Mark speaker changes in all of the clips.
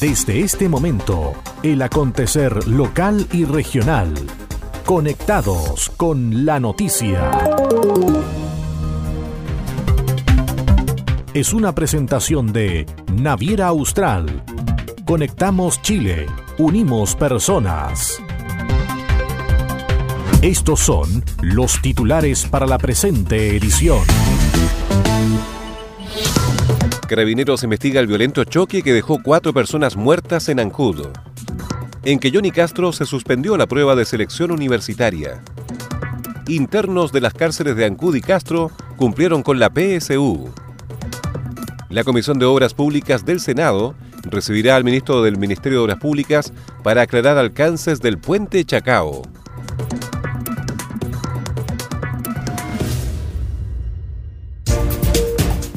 Speaker 1: Desde este momento, el acontecer local y regional. Conectados con la noticia. Es una presentación de Naviera Austral. Conectamos Chile. Unimos personas. Estos son los titulares para la presente edición.
Speaker 2: Carabineros investiga el violento choque que dejó cuatro personas muertas en Ancud. En que Johnny Castro se suspendió la prueba de selección universitaria. Internos de las cárceles de Ancud y Castro cumplieron con la PSU. La Comisión de Obras Públicas del Senado recibirá al ministro del Ministerio de Obras Públicas para aclarar alcances del puente Chacao.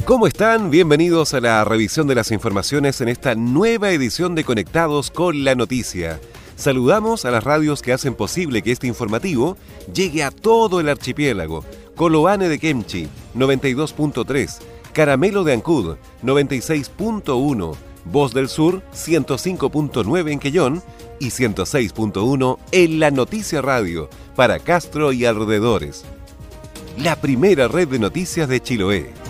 Speaker 2: ¿Cómo están? Bienvenidos a la revisión de las informaciones en esta nueva edición de Conectados con la Noticia. Saludamos a las radios que hacen posible que este informativo llegue a todo el archipiélago. Coloane de Kemchi, 92.3, Caramelo de Ancud, 96.1, Voz del Sur, 105.9 en Quellón y 106.1 en La Noticia Radio para Castro y alrededores. La primera red de noticias de Chiloé.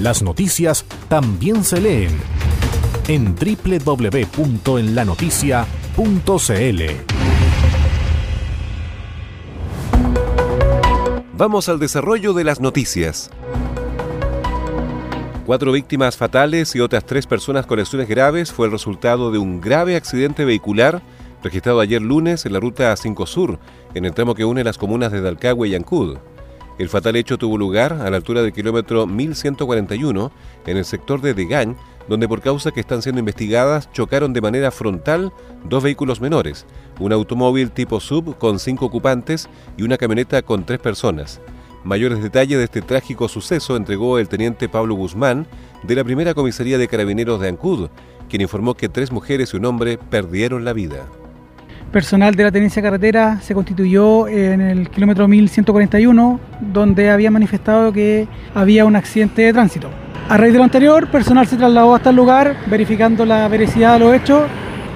Speaker 1: Las noticias también se leen en www.enlanoticia.cl.
Speaker 2: Vamos al desarrollo de las noticias. Cuatro víctimas fatales y otras tres personas con lesiones graves fue el resultado de un grave accidente vehicular registrado ayer lunes en la ruta 5 Sur, en el tramo que une las comunas de Dalcagüe y Ancud. El fatal hecho tuvo lugar a la altura del kilómetro 1141 en el sector de Degañ, donde por causas que están siendo investigadas chocaron de manera frontal dos vehículos menores, un automóvil tipo sub con cinco ocupantes y una camioneta con tres personas. Mayores detalles de este trágico suceso entregó el teniente Pablo Guzmán de la primera comisaría de carabineros de Ancud, quien informó que tres mujeres y un hombre perdieron la vida
Speaker 3: personal de la tenencia carretera se constituyó en el kilómetro 1141, donde había manifestado que había un accidente de tránsito. A raíz de lo anterior, personal se trasladó hasta el lugar, verificando la veracidad de los hechos,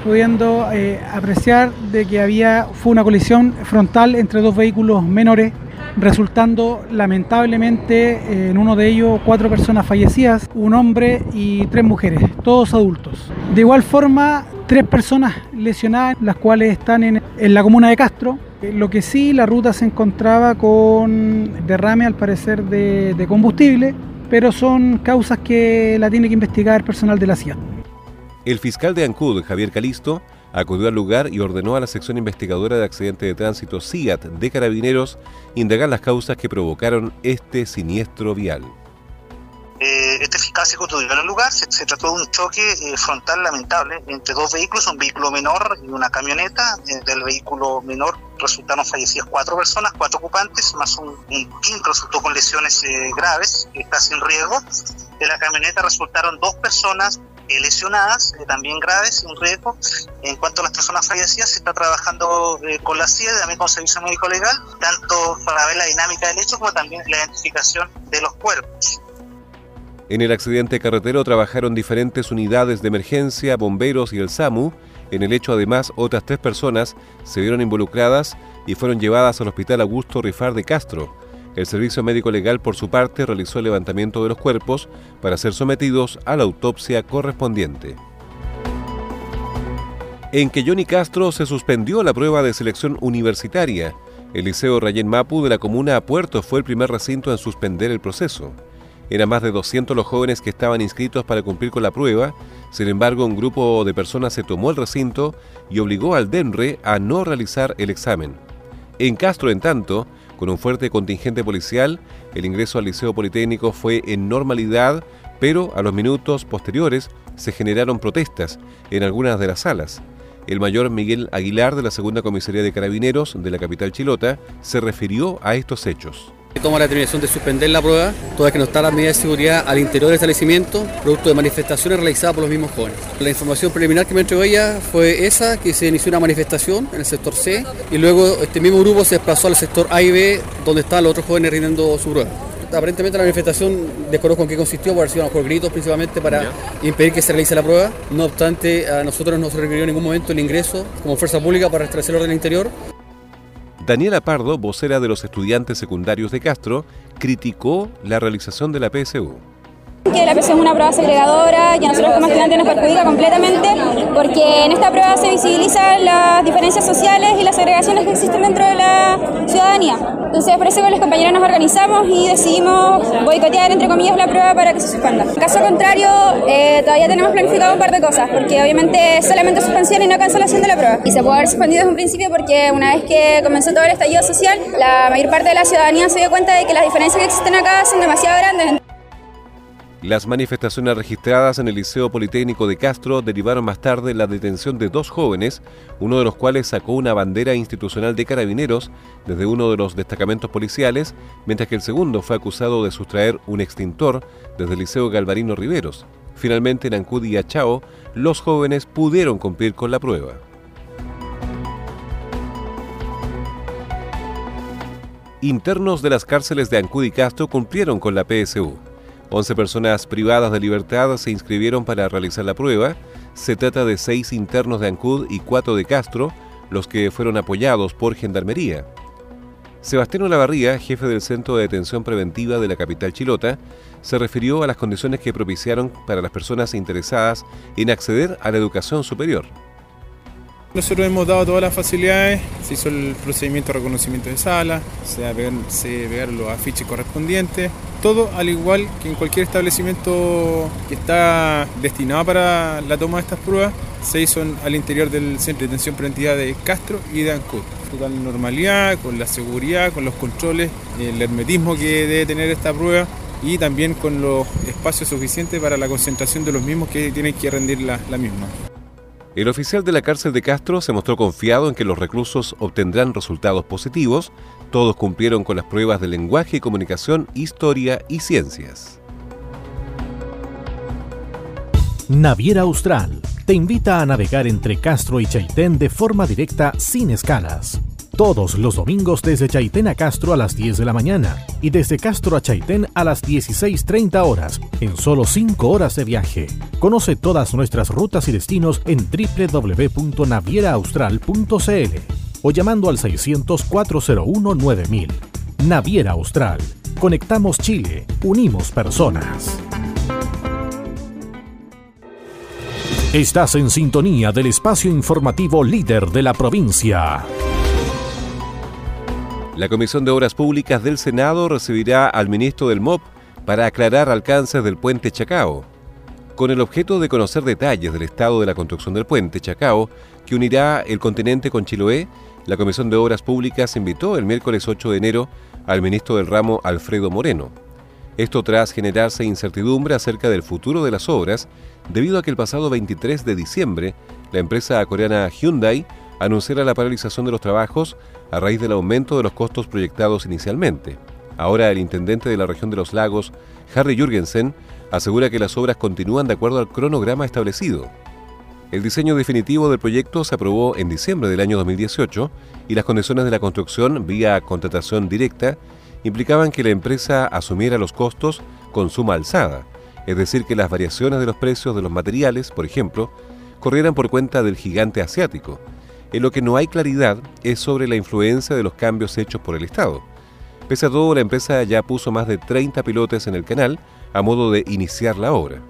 Speaker 3: pudiendo eh, apreciar de que había fue una colisión frontal entre dos vehículos menores resultando lamentablemente eh, en uno de ellos cuatro personas fallecidas, un hombre y tres mujeres, todos adultos. De igual forma, tres personas lesionadas, las cuales están en, la comuna de Castro. Eh, lo que sí, la ruta se encontraba con derrame al parecer de, de combustible, pero son causas que la tiene que investigar el personal de la CIA.
Speaker 2: El fiscal de Ancud, Javier Calisto, acudió al lugar y ordenó a la sección investigadora de accidente de tránsito CIAT de Carabineros indagar las causas que provocaron este siniestro vial.
Speaker 4: Eh, este fiscal se constituyó en el lugar, se, trató de un choque eh, frontal lamentable entre dos vehículos, un vehículo menor y una camioneta. Eh, del vehículo menor resultaron fallecidas cuatro personas, cuatro ocupantes, más un, un quinto resultó con lesiones graves, está sin riesgo. De la camioneta resultaron dos personas, eh, lesionadas, eh, también graves, un riesgo. En cuanto a las personas fallecidas, se está trabajando eh, con la CIA, también con Servicio Médico Legal, tanto para ver la dinámica del hecho como también la identificación de los cuerpos.
Speaker 2: En el accidente carretero trabajaron diferentes unidades de emergencia, bomberos y el SAMU. En el hecho, además, otras tres personas se vieron involucradas y fueron llevadas al Hospital Augusto Rifar de Castro. El Servicio Médico Legal, por su parte, realizó el levantamiento de los cuerpos para ser sometidos a la autopsia correspondiente. En que Johnny Castro se suspendió la prueba de selección universitaria. El Liceo Rayén Mapu de la comuna a Puerto fue el primer recinto en suspender el proceso. Eran más de 200 los jóvenes que estaban inscritos para cumplir con la prueba, sin embargo un grupo de personas se tomó el recinto y obligó al DENRE a no realizar el examen. En Castro, en tanto, con un fuerte contingente policial, el ingreso al Liceo Politécnico fue en normalidad, pero a los minutos posteriores se generaron protestas en algunas de las salas. El mayor Miguel Aguilar de la Segunda Comisaría de Carabineros de la capital chilota se refirió a estos hechos.
Speaker 5: Toma la determinación de suspender la prueba, toda que no está la medida de seguridad al interior del establecimiento, producto de manifestaciones realizadas por los mismos jóvenes. La información preliminar que me entregó ella fue esa, que se inició una manifestación en el sector C y luego este mismo grupo se desplazó al sector A y B, donde estaban los otros jóvenes rindiendo su prueba. Aparentemente la manifestación desconozco en qué consistió, por haber sido por gritos principalmente para impedir que se realice la prueba. No obstante, a nosotros no se requirió en ningún momento el ingreso como fuerza pública para restablecer el orden interior.
Speaker 2: Daniela Pardo, vocera de los estudiantes secundarios de Castro, criticó la realización de la PSU.
Speaker 6: Que la PSU es una prueba segregadora, que a nosotros como estudiantes nos perjudica completamente, porque en esta prueba se visibilizan las diferencias sociales y las segregaciones que existen dentro de la ciudadanía. Entonces, por eso con los compañeros nos organizamos y decidimos boicotear, entre comillas, la prueba para que se suspenda. En caso contrario, eh, todavía tenemos planificado un par de cosas, porque obviamente solamente suspensión y no cancelación de la prueba. Y se puede haber suspendido desde un principio porque una vez que comenzó todo el estallido social, la mayor parte de la ciudadanía se dio cuenta de que las diferencias que existen acá son demasiado grandes.
Speaker 2: Las manifestaciones registradas en el Liceo Politécnico de Castro derivaron más tarde la detención de dos jóvenes, uno de los cuales sacó una bandera institucional de carabineros desde uno de los destacamentos policiales, mientras que el segundo fue acusado de sustraer un extintor desde el Liceo Galvarino Riveros. Finalmente, en Ancud y Achao, los jóvenes pudieron cumplir con la prueba. Internos de las cárceles de Ancud y Castro cumplieron con la PSU. 11 personas privadas de libertad se inscribieron para realizar la prueba. Se trata de seis internos de Ancud y cuatro de Castro, los que fueron apoyados por Gendarmería. Sebastián Olavarría, jefe del Centro de Detención Preventiva de la capital chilota, se refirió a las condiciones que propiciaron para las personas interesadas en acceder a la educación superior.
Speaker 7: Nosotros hemos dado todas las facilidades, se hizo el procedimiento de reconocimiento de sala, se pegaron los afiches correspondientes, todo al igual que en cualquier establecimiento que está destinado para la toma de estas pruebas, se hizo al interior del Centro de Detención Preventiva de Castro y de Ancud. Total normalidad, con la seguridad, con los controles, el hermetismo que debe tener esta prueba y también con los espacios suficientes para la concentración de los mismos que tienen que rendir la misma.
Speaker 2: El oficial de la cárcel de Castro se mostró confiado en que los reclusos obtendrán resultados positivos. Todos cumplieron con las pruebas de lenguaje y comunicación, historia y ciencias.
Speaker 1: Naviera Austral te invita a navegar entre Castro y Chaitén de forma directa sin escalas todos los domingos desde Chaitén a Castro a las 10 de la mañana y desde Castro a Chaitén a las 16.30 horas, en solo 5 horas de viaje. Conoce todas nuestras rutas y destinos en www.navieraaustral.cl o llamando al 600 401 9000. Naviera Austral. Conectamos Chile, unimos personas. Estás en sintonía del espacio informativo líder de la provincia.
Speaker 2: La Comisión de Obras Públicas del Senado recibirá al ministro del MOP para aclarar alcances del puente Chacao. Con el objeto de conocer detalles del estado de la construcción del puente Chacao, que unirá el continente con Chiloé, la Comisión de Obras Públicas invitó el miércoles 8 de enero al ministro del ramo Alfredo Moreno. Esto tras generarse incertidumbre acerca del futuro de las obras, debido a que el pasado 23 de diciembre, la empresa coreana Hyundai anunciara la paralización de los trabajos a raíz del aumento de los costos proyectados inicialmente. Ahora el intendente de la región de los lagos, Harry Jürgensen, asegura que las obras continúan de acuerdo al cronograma establecido. El diseño definitivo del proyecto se aprobó en diciembre del año 2018 y las condiciones de la construcción vía contratación directa implicaban que la empresa asumiera los costos con suma alzada, es decir, que las variaciones de los precios de los materiales, por ejemplo, corrieran por cuenta del gigante asiático, en lo que no hay claridad es sobre la influencia de los cambios hechos por el Estado. Pese a todo, la empresa ya puso más de 30 pilotes en el canal a modo de iniciar la obra.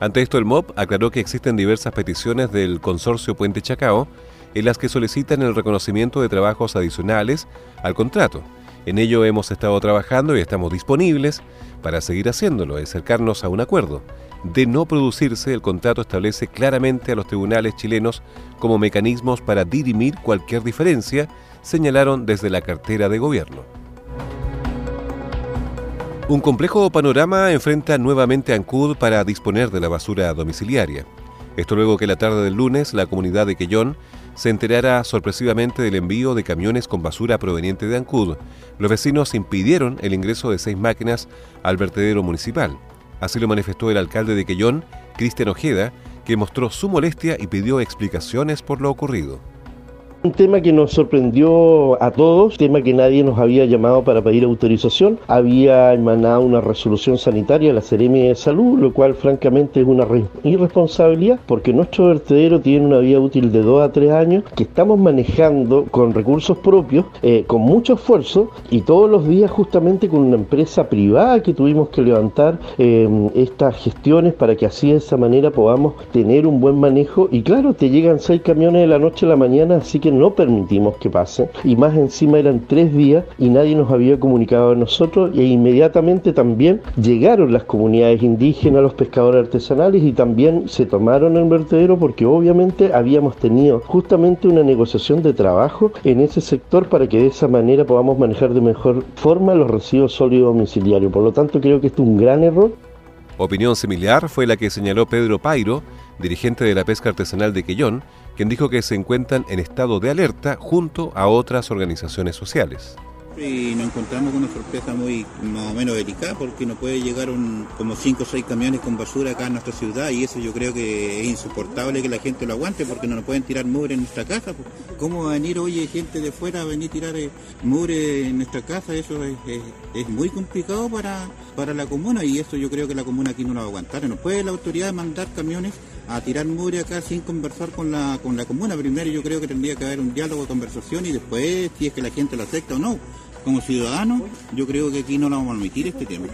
Speaker 2: Ante esto, el MOP aclaró que existen diversas peticiones del consorcio Puente Chacao en las que solicitan el reconocimiento de trabajos adicionales al contrato. En ello hemos estado trabajando y estamos disponibles para seguir haciéndolo y acercarnos a un acuerdo. De no producirse, el contrato establece claramente a los tribunales chilenos como mecanismos para dirimir cualquier diferencia, señalaron desde la cartera de gobierno. Un complejo panorama enfrenta nuevamente a Ancud para disponer de la basura domiciliaria. Esto luego que la tarde del lunes la comunidad de Quellón se enterara sorpresivamente del envío de camiones con basura proveniente de Ancud. Los vecinos impidieron el ingreso de seis máquinas al vertedero municipal. Así lo manifestó el alcalde de Quellón, Cristian Ojeda, que mostró su molestia y pidió explicaciones por lo ocurrido.
Speaker 8: Un tema que nos sorprendió a todos, tema que nadie nos había llamado para pedir autorización. Había emanado una resolución sanitaria de la Seremi de Salud, lo cual francamente es una irresponsabilidad porque nuestro vertedero tiene una vida útil de 2 a 3 años que estamos manejando con recursos propios, eh, con mucho esfuerzo y todos los días justamente con una empresa privada que tuvimos que levantar eh, estas gestiones para que así de esa manera podamos tener un buen manejo. Y claro, te llegan 6 camiones de la noche a la mañana, así que no permitimos que pase y más encima eran tres días y nadie nos había comunicado a nosotros e inmediatamente también llegaron las comunidades indígenas, los pescadores artesanales y también se tomaron el vertedero porque obviamente habíamos tenido justamente una negociación de trabajo en ese sector para que de esa manera podamos manejar de mejor forma los residuos sólidos domiciliarios. Por lo tanto creo que esto es un gran error.
Speaker 2: Opinión similar fue la que señaló Pedro Pairo, dirigente de la pesca artesanal de Quellón, quien dijo que se encuentran en estado de alerta junto a otras organizaciones sociales
Speaker 9: y nos encontramos con una sorpresa muy más o menos delicada porque no puede llegar un, como 5 o 6 camiones con basura acá en nuestra ciudad y eso yo creo que es insoportable que la gente lo aguante porque no nos pueden tirar mugre en nuestra casa. Pues. ¿Cómo va a venir, oye, gente de fuera a venir a tirar eh, mugre en nuestra casa? Eso es, muy complicado para, para la comuna y eso yo creo que la comuna aquí no lo va a aguantar. No puede la autoridad mandar camiones a tirar mugre acá sin conversar con la, con la comuna. Primero yo creo que tendría que haber un diálogo, conversación y después si es que la gente lo acepta o no como ciudadano, yo creo que aquí no lo vamos a admitir este tema.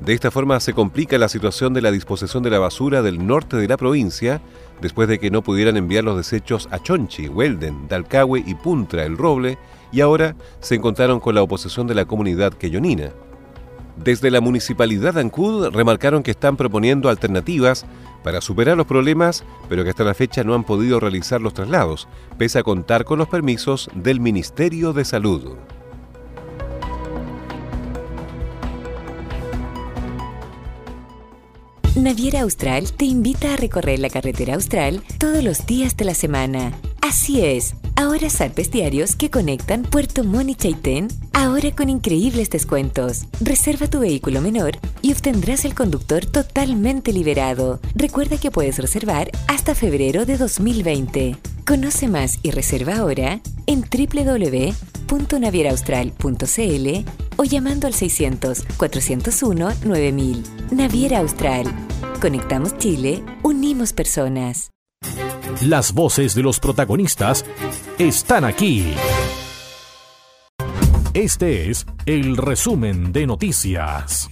Speaker 2: De esta forma se complica la situación de la disposición de la basura del norte de la provincia, después de que no pudieran enviar los desechos a Chonchi, Welden, Dalcahue y Puntra, el Roble, y ahora se encontraron con la oposición de la comunidad queyonina. Desde la municipalidad de Ancud remarcaron que están proponiendo alternativas para superar los problemas, pero que hasta la fecha no han podido realizar los traslados, pese a contar con los permisos del Ministerio de Salud.
Speaker 10: Naviera Austral te invita a recorrer la carretera austral todos los días de la semana. Así es, ahora salpes diarios que conectan Puerto Montt y Chaitén, ahora con increíbles descuentos. Reserva tu vehículo menor y obtendrás el conductor totalmente liberado. Recuerda que puedes reservar hasta febrero de 2020. Conoce más y reserva ahora en www.navieraaustral.cl o llamando al 600 401 9000. Naviera Austral. Conectamos Chile, unimos personas.
Speaker 1: Las voces de los protagonistas están aquí. Este es el resumen de noticias.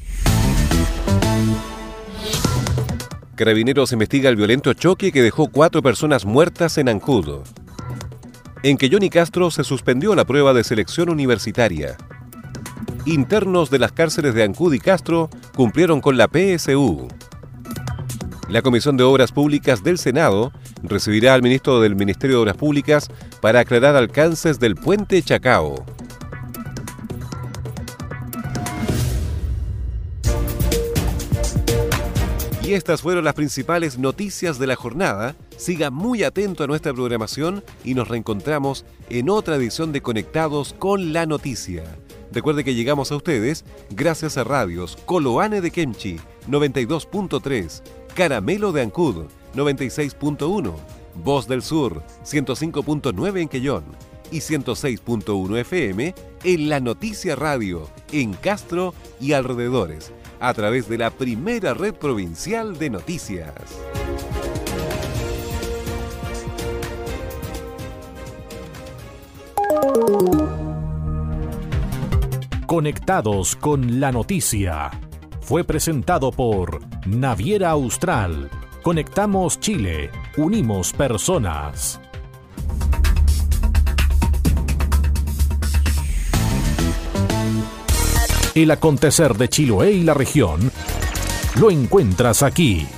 Speaker 2: Carabineros investiga el violento choque que dejó cuatro personas muertas en Ancud. En que Johnny Castro se suspendió la prueba de selección universitaria. Internos de las cárceles de Ancud y Castro cumplieron con la PSU. La Comisión de Obras Públicas del Senado recibirá al ministro del Ministerio de Obras Públicas para aclarar alcances del puente Chacao. Y estas fueron las principales noticias de la jornada. Siga muy atento a nuestra programación y nos reencontramos en otra edición de Conectados con la Noticia. Recuerde que llegamos a ustedes gracias a radios Coloane de Kemchi 92.3 Caramelo de Ancud 96.1, Voz del Sur 105.9 en Quellón y 106.1 FM en La Noticia Radio en Castro y alrededores a través de la primera red provincial de noticias.
Speaker 1: Conectados con la noticia fue presentado por Naviera Austral. Conectamos Chile, unimos personas. El acontecer de Chiloé y la región lo encuentras aquí.